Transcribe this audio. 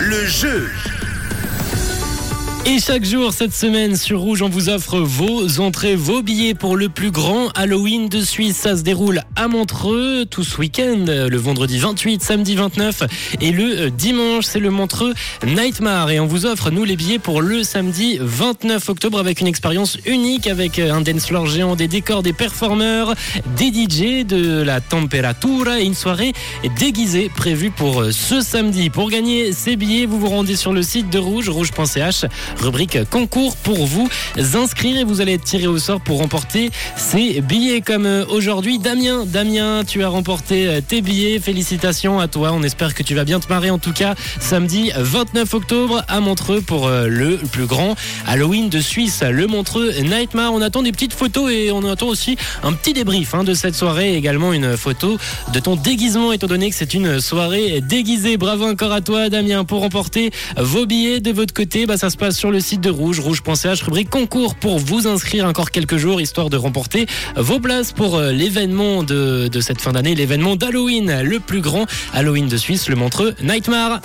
Le jeu. Et chaque jour cette semaine sur Rouge, on vous offre vos entrées, vos billets pour le plus grand Halloween de Suisse. Ça se déroule à Montreux tout ce week-end, le vendredi 28, samedi 29 et le dimanche, c'est le Montreux Nightmare. Et on vous offre, nous, les billets pour le samedi 29 octobre avec une expérience unique avec un dance floor géant, des décors, des performeurs, des DJ, de la temperatura et une soirée déguisée prévue pour ce samedi. Pour gagner ces billets, vous vous rendez sur le site de Rouge, rouge.ch rubrique concours pour vous inscrire et vous allez être tiré au sort pour remporter ces billets comme euh, aujourd'hui. Damien, Damien, tu as remporté euh, tes billets. Félicitations à toi. On espère que tu vas bien te marrer en tout cas samedi 29 octobre à Montreux pour euh, le plus grand Halloween de Suisse, le Montreux Nightmare. On attend des petites photos et on attend aussi un petit débrief hein, de cette soirée. Également une photo de ton déguisement étant donné que c'est une soirée déguisée. Bravo encore à toi Damien pour remporter vos billets de votre côté. Bah, ça se passe sur le site de Rouge, rouge.ch, rubrique concours pour vous inscrire encore quelques jours, histoire de remporter vos places pour euh, l'événement de, de cette fin d'année, l'événement d'Halloween, le plus grand Halloween de Suisse, le Montreux Nightmare.